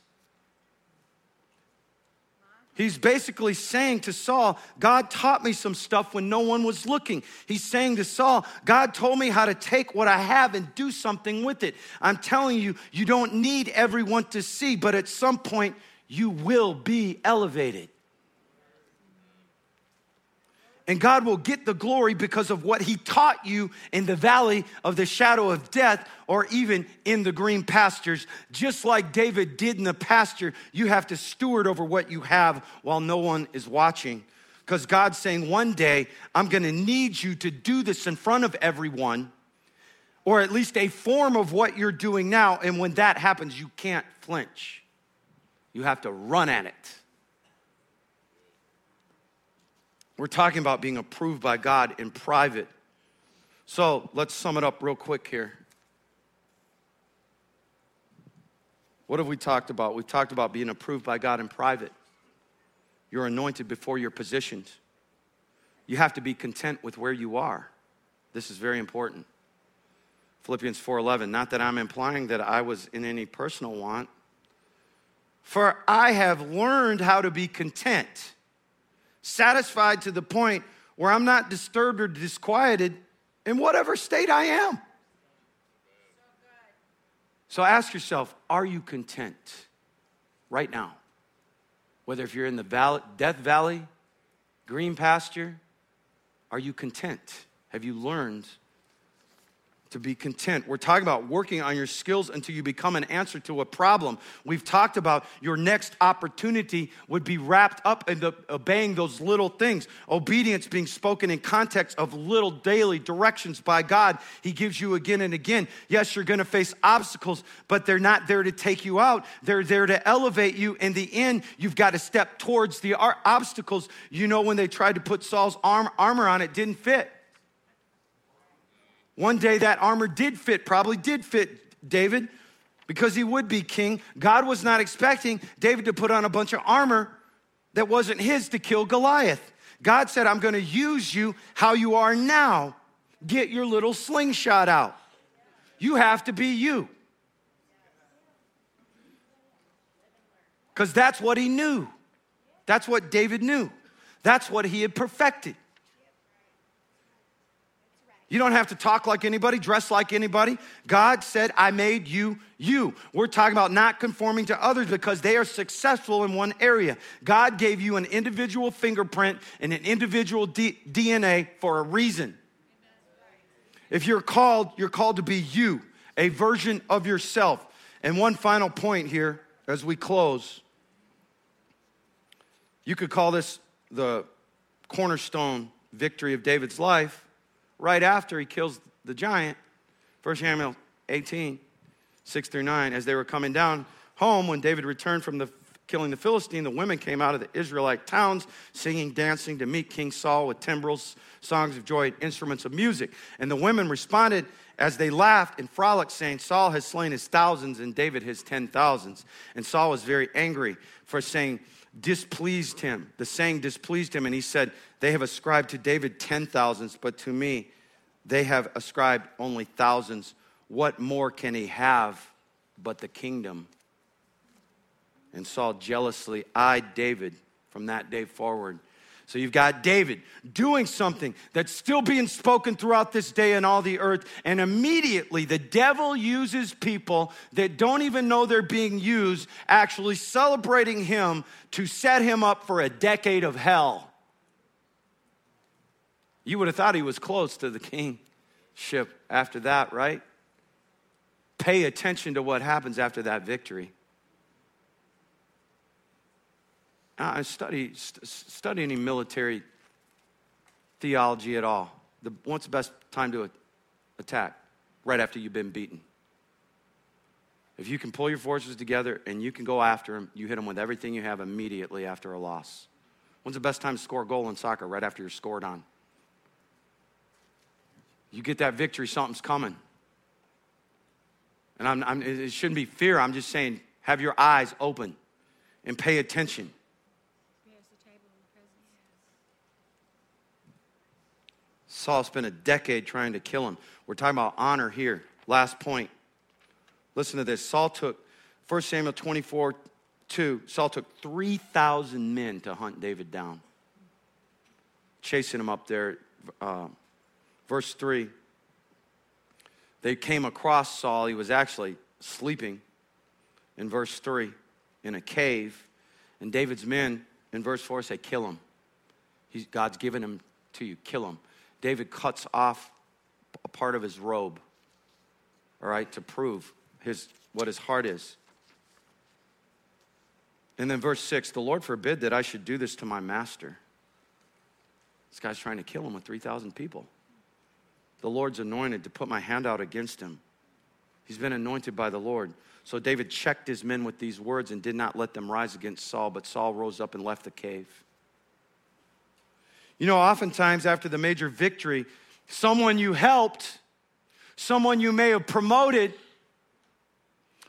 He's basically saying to Saul, God taught me some stuff when no one was looking. He's saying to Saul, God told me how to take what I have and do something with it. I'm telling you, you don't need everyone to see, but at some point, you will be elevated. And God will get the glory because of what He taught you in the valley of the shadow of death or even in the green pastures. Just like David did in the pasture, you have to steward over what you have while no one is watching. Because God's saying, one day I'm gonna need you to do this in front of everyone, or at least a form of what you're doing now. And when that happens, you can't flinch, you have to run at it. We're talking about being approved by God in private. So let's sum it up real quick here. What have we talked about? We've talked about being approved by God in private. You're anointed before you're positioned. You have to be content with where you are. This is very important. Philippians 4:11, not that I'm implying that I was in any personal want, for I have learned how to be content satisfied to the point where I'm not disturbed or disquieted in whatever state I am. So ask yourself are you content right now? Whether if you're in the valley, death valley, green pasture, are you content? Have you learned to be content. We're talking about working on your skills until you become an answer to a problem. We've talked about your next opportunity would be wrapped up in the, obeying those little things. Obedience being spoken in context of little daily directions by God. He gives you again and again. Yes, you're going to face obstacles, but they're not there to take you out. They're there to elevate you. In the end, you've got to step towards the obstacles. You know, when they tried to put Saul's arm, armor on, it didn't fit. One day that armor did fit, probably did fit David because he would be king. God was not expecting David to put on a bunch of armor that wasn't his to kill Goliath. God said, I'm going to use you how you are now. Get your little slingshot out. You have to be you. Because that's what he knew. That's what David knew. That's what he had perfected. You don't have to talk like anybody, dress like anybody. God said, I made you you. We're talking about not conforming to others because they are successful in one area. God gave you an individual fingerprint and an individual D- DNA for a reason. If you're called, you're called to be you, a version of yourself. And one final point here as we close. You could call this the cornerstone victory of David's life right after he kills the giant, 1 Samuel 18, 6 through 9, as they were coming down home, when David returned from the killing the Philistine, the women came out of the Israelite towns, singing, dancing to meet King Saul with timbrels, songs of joy, and instruments of music. And the women responded as they laughed and frolicked, saying, Saul has slain his thousands and David his ten thousands. And Saul was very angry for saying, displeased him. The saying displeased him, and he said, They have ascribed to David ten thousands, but to me they have ascribed only thousands. What more can he have but the kingdom? And Saul jealously eyed David from that day forward. So you've got David doing something that's still being spoken throughout this day and all the earth. And immediately the devil uses people that don't even know they're being used, actually celebrating him to set him up for a decade of hell. You would have thought he was close to the kingship after that, right? Pay attention to what happens after that victory. I study st- study any military theology at all. The, what's the best time to attack right after you've been beaten. If you can pull your forces together and you can go after them, you hit them with everything you have immediately after a loss. When's the best time to score a goal in soccer? Right after you're scored on. You get that victory, something's coming. And I'm, I'm, it shouldn't be fear. I'm just saying, have your eyes open and pay attention. Saul spent a decade trying to kill him. We're talking about honor here. Last point. Listen to this. Saul took, 1 Samuel 24, 2, Saul took 3,000 men to hunt David down, chasing him up there. Uh, verse 3, they came across Saul. He was actually sleeping in verse 3 in a cave. And David's men in verse 4 say, Kill him. He's, God's given him to you. Kill him. David cuts off a part of his robe, all right, to prove his, what his heart is. And then verse 6 the Lord forbid that I should do this to my master. This guy's trying to kill him with 3,000 people. The Lord's anointed to put my hand out against him. He's been anointed by the Lord. So David checked his men with these words and did not let them rise against Saul, but Saul rose up and left the cave. You know, oftentimes after the major victory, someone you helped, someone you may have promoted,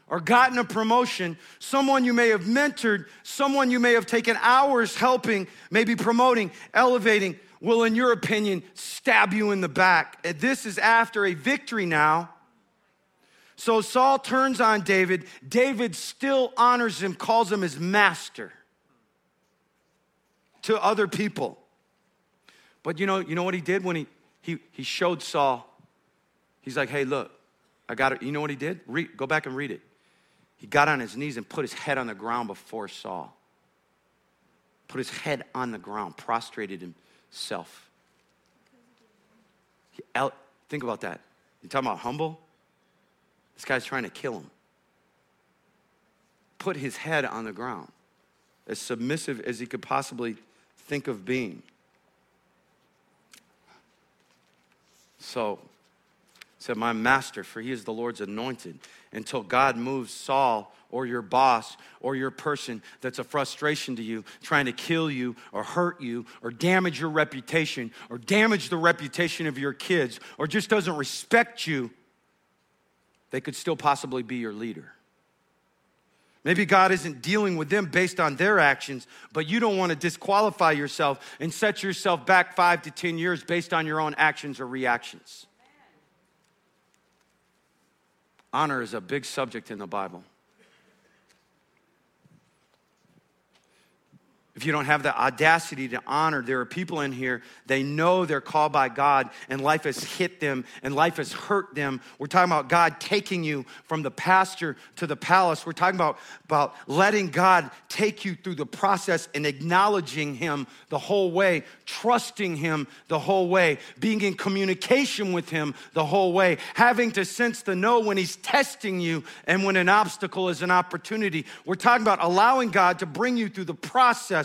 or gotten a promotion, someone you may have mentored, someone you may have taken hours helping, maybe promoting, elevating, will, in your opinion, stab you in the back. This is after a victory now. So Saul turns on David. David still honors him, calls him his master to other people. But you know, you know what he did when he, he, he showed Saul? He's like, hey, look, I got it. You know what he did? Read, go back and read it. He got on his knees and put his head on the ground before Saul. Put his head on the ground, prostrated himself. He, think about that. You talking about humble? This guy's trying to kill him. Put his head on the ground, as submissive as he could possibly think of being. So, said, My master, for he is the Lord's anointed. Until God moves Saul or your boss or your person that's a frustration to you, trying to kill you or hurt you or damage your reputation or damage the reputation of your kids or just doesn't respect you, they could still possibly be your leader. Maybe God isn't dealing with them based on their actions, but you don't want to disqualify yourself and set yourself back five to 10 years based on your own actions or reactions. Honor is a big subject in the Bible. If you don't have the audacity to honor, there are people in here, they know they're called by God and life has hit them and life has hurt them. We're talking about God taking you from the pasture to the palace. We're talking about, about letting God take you through the process and acknowledging Him the whole way, trusting Him the whole way, being in communication with Him the whole way, having to sense the know when He's testing you and when an obstacle is an opportunity. We're talking about allowing God to bring you through the process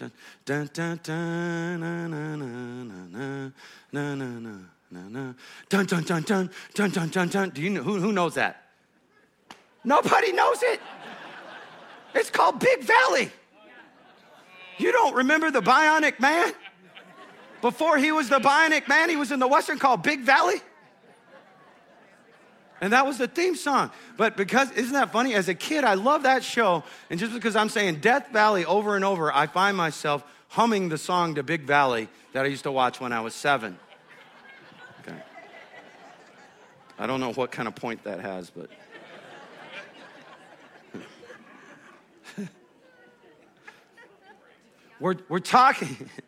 na, na, na, na, na, na, na, na, na, dun, dun, dun, dun, dun, dun, dun, dun. Do you know who, who knows that? Nobody knows it. It's called Big Valley. You don't remember the Bionic Man? Before he was the Bionic Man, he was in the Western called Big Valley. And that was the theme song. But because, isn't that funny? As a kid, I love that show. And just because I'm saying Death Valley over and over, I find myself humming the song to Big Valley that I used to watch when I was seven. Okay. I don't know what kind of point that has, but. we're, we're talking.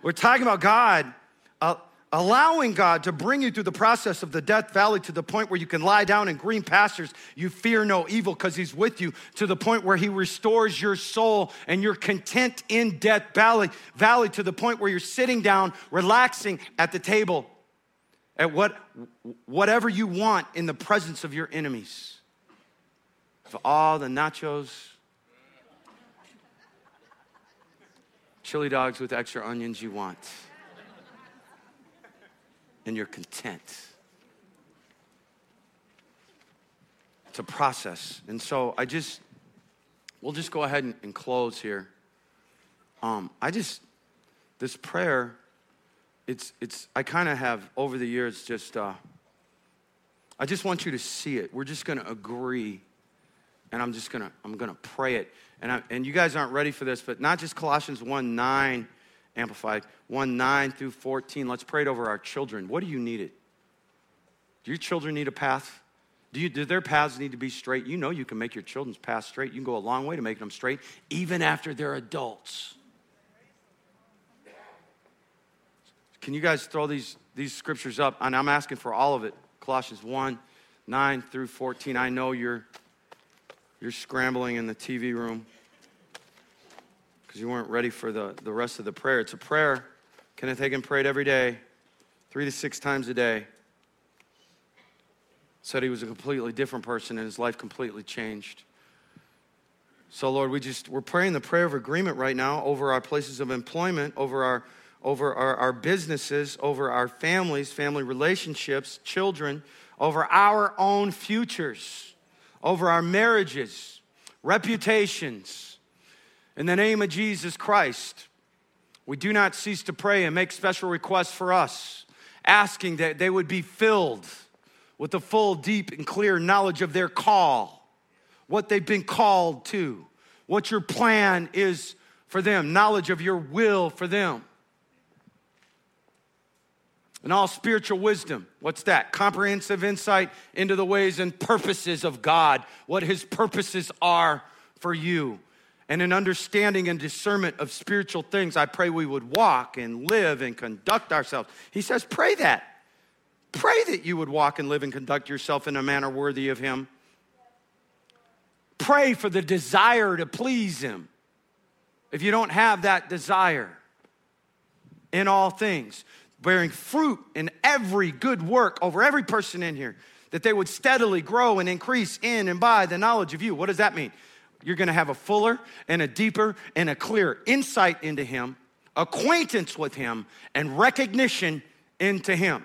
We're talking about God uh, allowing God to bring you through the process of the death valley to the point where you can lie down in green pastures. You fear no evil because He's with you, to the point where He restores your soul and you're content in death valley, valley to the point where you're sitting down, relaxing at the table at what, whatever you want in the presence of your enemies. For all the nachos, chili dogs with extra onions you want and you're content. It's a process. And so I just, we'll just go ahead and, and close here. Um, I just, this prayer, it's, it's, I kind of have over the years just, uh, I just want you to see it. We're just going to agree, and I'm just going to, I'm going to pray it. And, I, and you guys aren't ready for this, but not just Colossians 1 9 Amplified, 1 9 through 14. Let's pray it over our children. What do you need it? Do your children need a path? Do, you, do their paths need to be straight? You know you can make your children's path straight. You can go a long way to making them straight, even after they're adults. Can you guys throw these, these scriptures up? And I'm asking for all of it. Colossians 1 9 through 14. I know you're, you're scrambling in the TV room because you weren't ready for the, the rest of the prayer. It's a prayer. Kenneth Hagin prayed every day, three to six times a day. Said he was a completely different person and his life completely changed. So, Lord, we just, we're praying the prayer of agreement right now over our places of employment, over our, over our, our businesses, over our families, family relationships, children, over our own futures, over our marriages, reputations, in the name of Jesus Christ, we do not cease to pray and make special requests for us, asking that they would be filled with the full, deep, and clear knowledge of their call, what they've been called to, what your plan is for them, knowledge of your will for them. And all spiritual wisdom, what's that? Comprehensive insight into the ways and purposes of God, what His purposes are for you and an understanding and discernment of spiritual things, I pray we would walk and live and conduct ourselves. He says, Pray that. Pray that you would walk and live and conduct yourself in a manner worthy of Him. Pray for the desire to please Him. If you don't have that desire in all things, bearing fruit in every good work over every person in here, that they would steadily grow and increase in and by the knowledge of you. What does that mean? You're going to have a fuller and a deeper and a clear insight into Him, acquaintance with Him, and recognition into Him.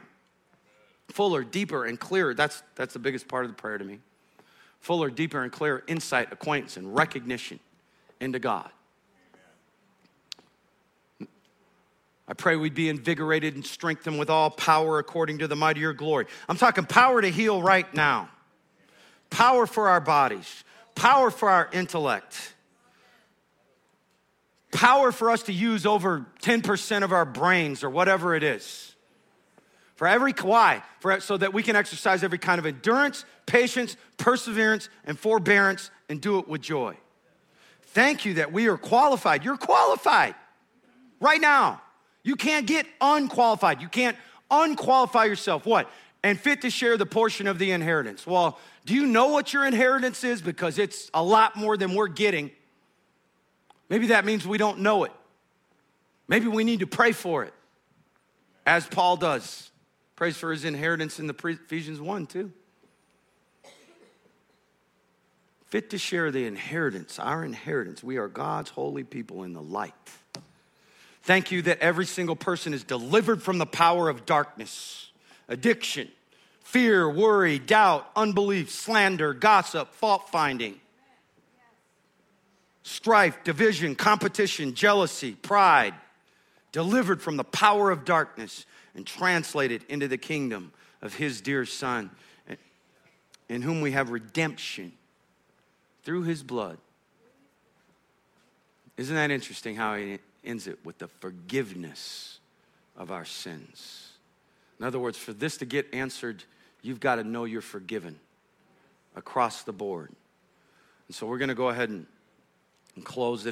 Fuller, deeper, and clearer. That's, that's the biggest part of the prayer to me. Fuller, deeper, and clearer insight, acquaintance, and recognition into God. I pray we'd be invigorated and strengthened with all power according to the mighty your glory. I'm talking power to heal right now, power for our bodies, power for our intellect, power for us to use over 10% of our brains or whatever it is. For every, why? For, so that we can exercise every kind of endurance, patience, perseverance, and forbearance and do it with joy. Thank you that we are qualified. You're qualified right now. You can't get unqualified. You can't unqualify yourself. What? And fit to share the portion of the inheritance. Well, do you know what your inheritance is? Because it's a lot more than we're getting. Maybe that means we don't know it. Maybe we need to pray for it, as Paul does. Prays for his inheritance in the Ephesians 1 too. Fit to share the inheritance, our inheritance. We are God's holy people in the light. Thank you that every single person is delivered from the power of darkness, addiction, fear, worry, doubt, unbelief, slander, gossip, fault finding, strife, division, competition, jealousy, pride, delivered from the power of darkness and translated into the kingdom of his dear Son, in whom we have redemption through his blood. Isn't that interesting how he ends it with the forgiveness of our sins? In other words, for this to get answered you've got to know you're forgiven across the board. And so we're going to go ahead and, and close this.